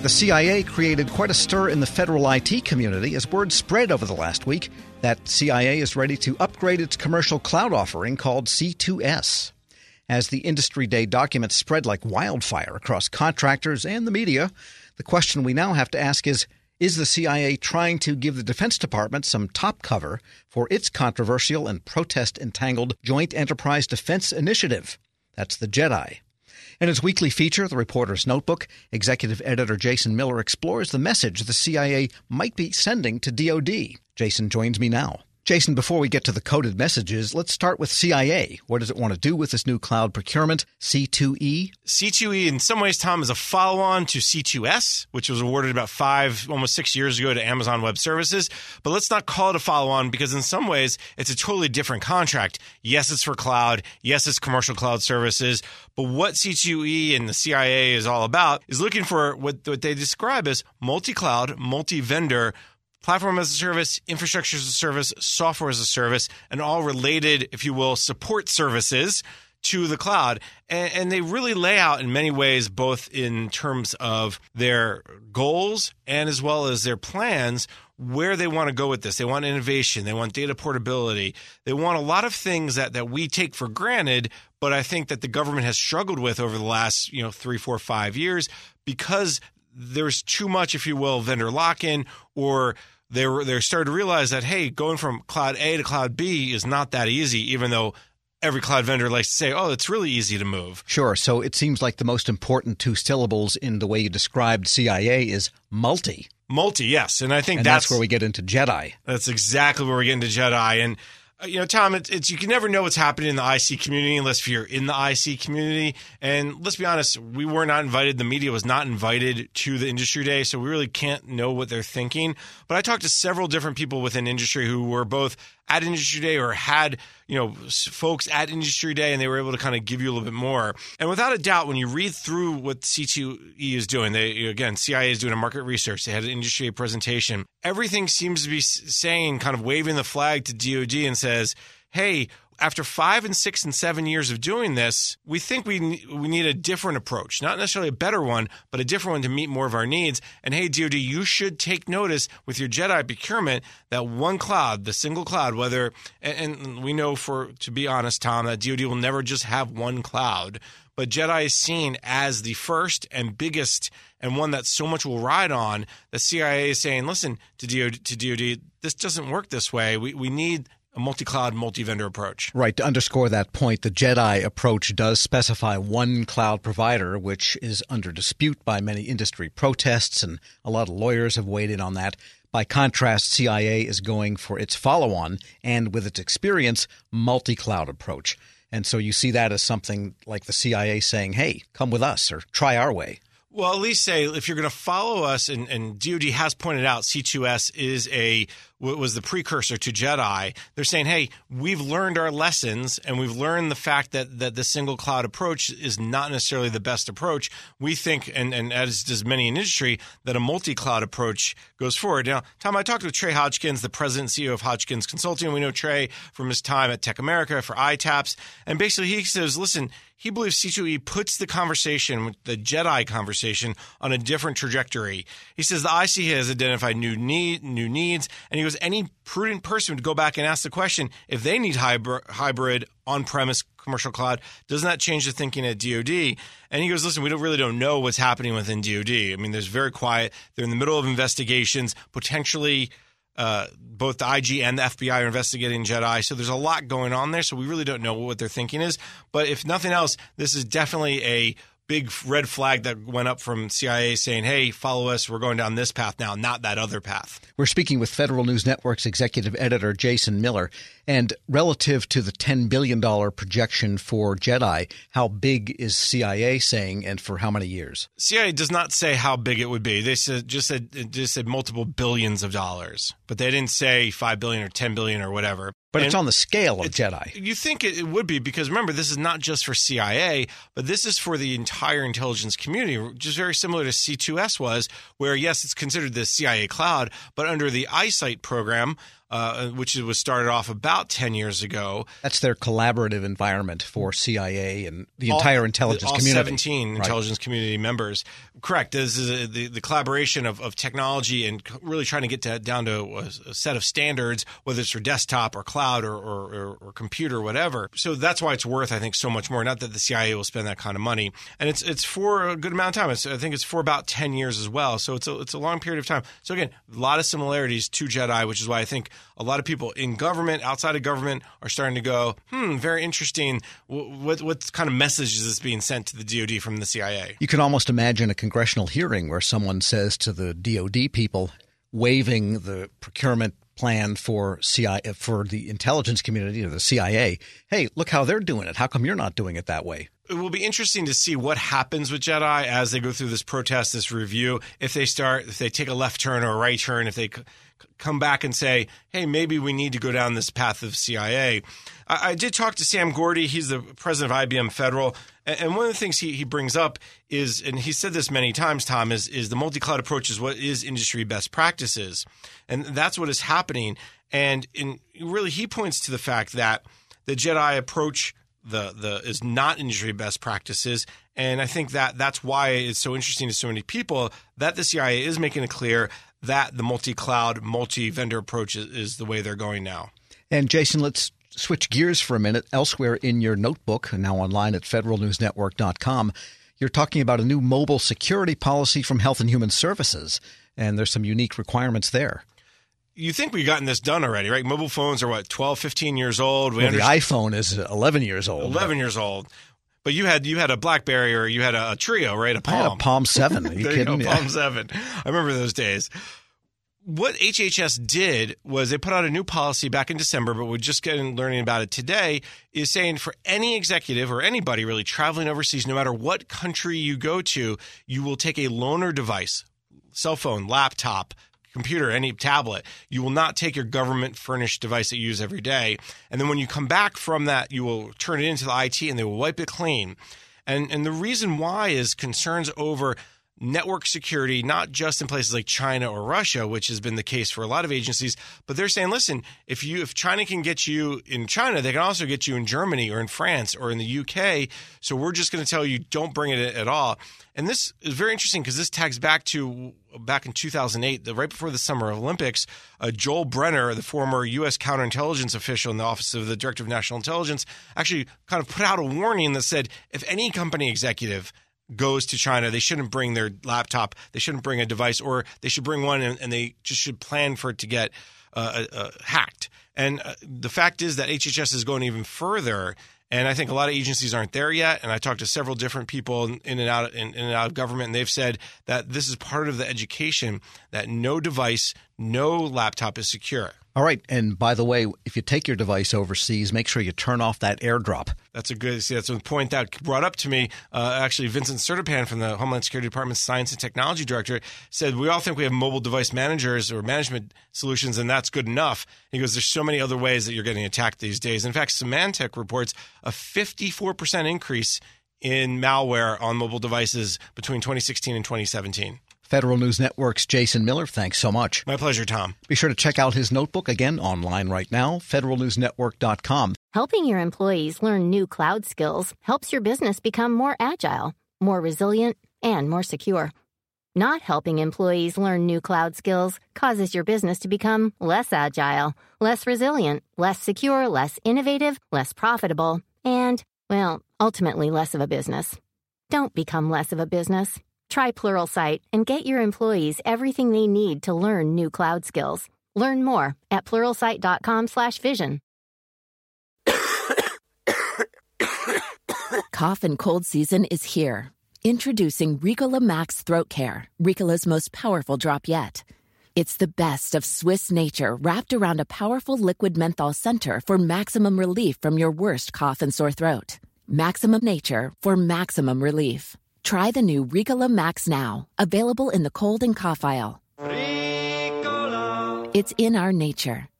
The CIA created quite a stir in the federal IT community as word spread over the last week that CIA is ready to upgrade its commercial cloud offering called C2S. As the Industry Day documents spread like wildfire across contractors and the media, the question we now have to ask is Is the CIA trying to give the Defense Department some top cover for its controversial and protest entangled Joint Enterprise Defense Initiative? That's the JEDI. In his weekly feature, The Reporter's Notebook, executive editor Jason Miller explores the message the CIA might be sending to DoD. Jason joins me now. Jason, before we get to the coded messages, let's start with CIA. What does it want to do with this new cloud procurement, C2E? C2E, in some ways, Tom, is a follow on to C2S, which was awarded about five, almost six years ago to Amazon Web Services. But let's not call it a follow on because, in some ways, it's a totally different contract. Yes, it's for cloud. Yes, it's commercial cloud services. But what C2E and the CIA is all about is looking for what, what they describe as multi cloud, multi vendor platform as a service, infrastructure as a service, software as a service, and all related, if you will, support services to the cloud. And, and, they really lay out in many ways, both in terms of their goals and as well as their plans, where they want to go with this. They want innovation, they want data portability, they want a lot of things that, that we take for granted, but I think that the government has struggled with over the last, you know, three, four, five years because there's too much, if you will, vendor lock in or they're they're starting to realize that hey, going from cloud A to cloud B is not that easy, even though every cloud vendor likes to say, oh, it's really easy to move. Sure. So it seems like the most important two syllables in the way you described CIA is multi. Multi, yes. And I think that's, that's, where we get into JEDI. That's exactly where we get into JEDI. And Uh, you know, Tom, it's, it's, you can never know what's happening in the IC community unless you're in the IC community. And let's be honest, we were not invited. The media was not invited to the industry day, so we really can't know what they're thinking. But I talked to several different people within industry who were both at Industry Day or had you know folks at Industry Day, and they were able to kind of give you a little bit more. And without a doubt, when you read through what C2E is doing, they again CIA is doing a market research. They had an Industry presentation. Everything seems to be saying, kind of waving the flag to DoD and says, "Hey." After five and six and seven years of doing this, we think we we need a different approach, not necessarily a better one, but a different one to meet more of our needs. And hey, DoD, you should take notice with your JEDI procurement that one cloud, the single cloud, whether and, we know for to be honest, Tom, that DoD will never just have one cloud, but JEDI is seen as the first and biggest and one that so much will ride on. The CIA is saying, listen to DoD, to DoD this doesn't work this way. We we need a multi-cloud, multi-vendor approach. Right. To underscore that point, the JEDI approach does specify one cloud provider, which is under dispute by many industry protests, and a lot of lawyers have weighed in on that. By contrast, CIA is going for its follow-on and, with its experience, multi-cloud approach. And so you see that as something like the CIA saying, "Hey, come with us or try our way." Well, at least say if you're going to follow us, and, and DoD has pointed out C2S is a was the precursor to JEDI. They're saying, hey, we've learned our lessons, and we've learned the fact that that the single cloud approach is not necessarily the best approach. We think, and, and as does many in industry, that a multi cloud approach goes forward. Now, Tom, I talked with Trey Hodgkins, the president and CEO of Hodgkins Consulting. We know Trey from his time at TechAmerica for ITAPS, and basically he says, listen he believes C2E puts the conversation, the JEDI conversation, on a different trajectory. He says the IC has identified new need, new needs, and he goes, any prudent person would go back and ask the question if they need hybrid, hybrid on-premise commercial cloud, doesn't that change the thinking at DoD? And he goes, listen, we don't really don't know what's happening within DoD. I mean, there's very quiet. They're in the middle of investigations, potentially uh, both the IG and the FBI are investigating JEDI. So there's a lot going on there. So we really don't know what their thinking is. But if nothing else, this is definitely a big red flag that went up from CIA saying, hey, follow us. We're going down this path now, not that other path. We're speaking with Federal News Network's executive editor, Jason Miller. And relative to the $10 billion projection for JEDI, how big is CIA saying and for how many years? CIA does not say how big it would be. They said, just said, just said multiple billions of dollars, but they didn't say 5 billion or 10 billion or whatever. But and it's on the scale of JEDI. You think it would be because remember, this is not just for CIA, but this is for the entire intelligence community, which is very similar to C2S was, where yes, it's considered the CIA cloud, but under the IC ITE program, uh, which was started off about 10 years ago. That's their collaborative environment for CIA and the entire all, intelligence all community. 17 Right. intelligence community members. Correct. This is a, the, the collaboration of, of technology and really trying to get to, down to a, a set of standards, whether it's for desktop or cloud or, or, or, or computer or whatever. So that's why it's worth, I think, so much more. Not that the CIA will spend that kind of money. And it's it's for a good amount of time. It's, I think it's for about 10 years as well. So it's a, it's a long period of time. So again, a lot of similarities to Jedi, which is why I think a lot of people in government, outside of government, are starting to go, hmm, very interesting. What, what, what kind of message is this being sent to the DoD from the CIA? You can almost imagine a congressional hearing where someone says to the DoD people, waiving the procurement plan for CIA for the intelligence community or the CIA, hey, look how they're doing it. How come you're not doing it that way? it will be interesting to see what happens with Jedi as they go through this protest, this review. If they start, if they take a left turn or a right turn, if they come back and say, "Hey, maybe we need to go down this path of CIA." I, I did talk to Sam Gordy. He's the president of IBM Federal, and, and one of the things he, he brings up is, and he said this many times, Tom, is is the multi cloud approach is what is industry best practices, and that's what is happening. And in really, he points to the fact that the Jedi approach the the is not industry best practices, and I think that that's why it's so interesting to so many people that the CIA is making it clear that the multi-cloud, multi-vendor approach is, is the way they're going now. And Jason, let's switch gears for a minute. Elsewhere in your notebook, now online at federalnewsnetwork.com, you're talking about a new mobile security policy from Health and Human Services, and there's some unique requirements there. You think we've gotten this done already, right? Mobile phones are what 12, 15 years old. We Well, the iPhone is 11 years old. 11 years old. But you had you had a BlackBerry or you had a, a Treo, right? A I had Palm. a Palm 7. Are you kidding? you go, Palm Seven. I remember those days. What HHS did was they put out a new policy back in December, but we're just getting learning about it today. Is saying for any executive or anybody really traveling overseas, no matter what country you go to, you will take a loaner device, cell phone, laptop, computer, any tablet. You will not take your government furnished device that you use every day. And then when you come back from that, you will turn it into the IT and they will wipe it clean. And and the reason why is concerns over network security, not just in places like China or Russia, which has been the case for a lot of agencies, but they're saying, listen, if you if China can get you in China, they can also get you in Germany or in France or in the UK. So we're just going to tell you don't bring it at all. And this is very interesting because this tags back to back in 2008, the right before the Summer Olympics. Uh, Joel Brenner, the former U.S. counterintelligence official in the Office of the Director of National Intelligence, actually kind of put out a warning that said if any company executive goes to China, they shouldn't bring their laptop, they shouldn't bring a device, or they should bring one and, and they just should plan for it to get uh, uh, hacked. And uh, the fact is that HHS is going even further. And I think a lot of agencies aren't there yet. And I talked to several different people in and out in, in and out of government, and they've said that this is part of the education that no device, no laptop is secure. All right. And by the way, if you take your device overseas, make sure you turn off that airdrop. That's a good. See, that's a point that brought up to me. Uh, actually, Vincent Sritapan from the Homeland Security Department's Science and Technology Director said we all think we have mobile device managers or management solutions, and that's good enough. He goes, "There's so many other ways that you're getting attacked these days." In fact, Symantec reports a 54 percent increase in malware on mobile devices between 2016 and 2017. Federal News Network's Jason Miller, thanks so much. My pleasure, Tom. Be sure to check out his notebook again online right now, federalnewsnetwork.com. Helping your employees learn new cloud skills helps your business become more agile, more resilient, and more secure. Not helping employees learn new cloud skills causes your business to become less agile, less resilient, less secure, less innovative, less profitable, and, well, ultimately less of a business. Don't become less of a business. Try Pluralsight and get your employees everything they need to learn new cloud skills. Learn more at pluralsight.com/vision. Cough and cold season is here. Introducing Ricola Max Throat Care, Ricola's most powerful drop yet. It's the best of Swiss nature wrapped around a powerful liquid menthol center for maximum relief from your worst cough and sore throat. Maximum nature for maximum relief. Try the new Ricola Max now, available in the cold and cough aisle. It's in our nature.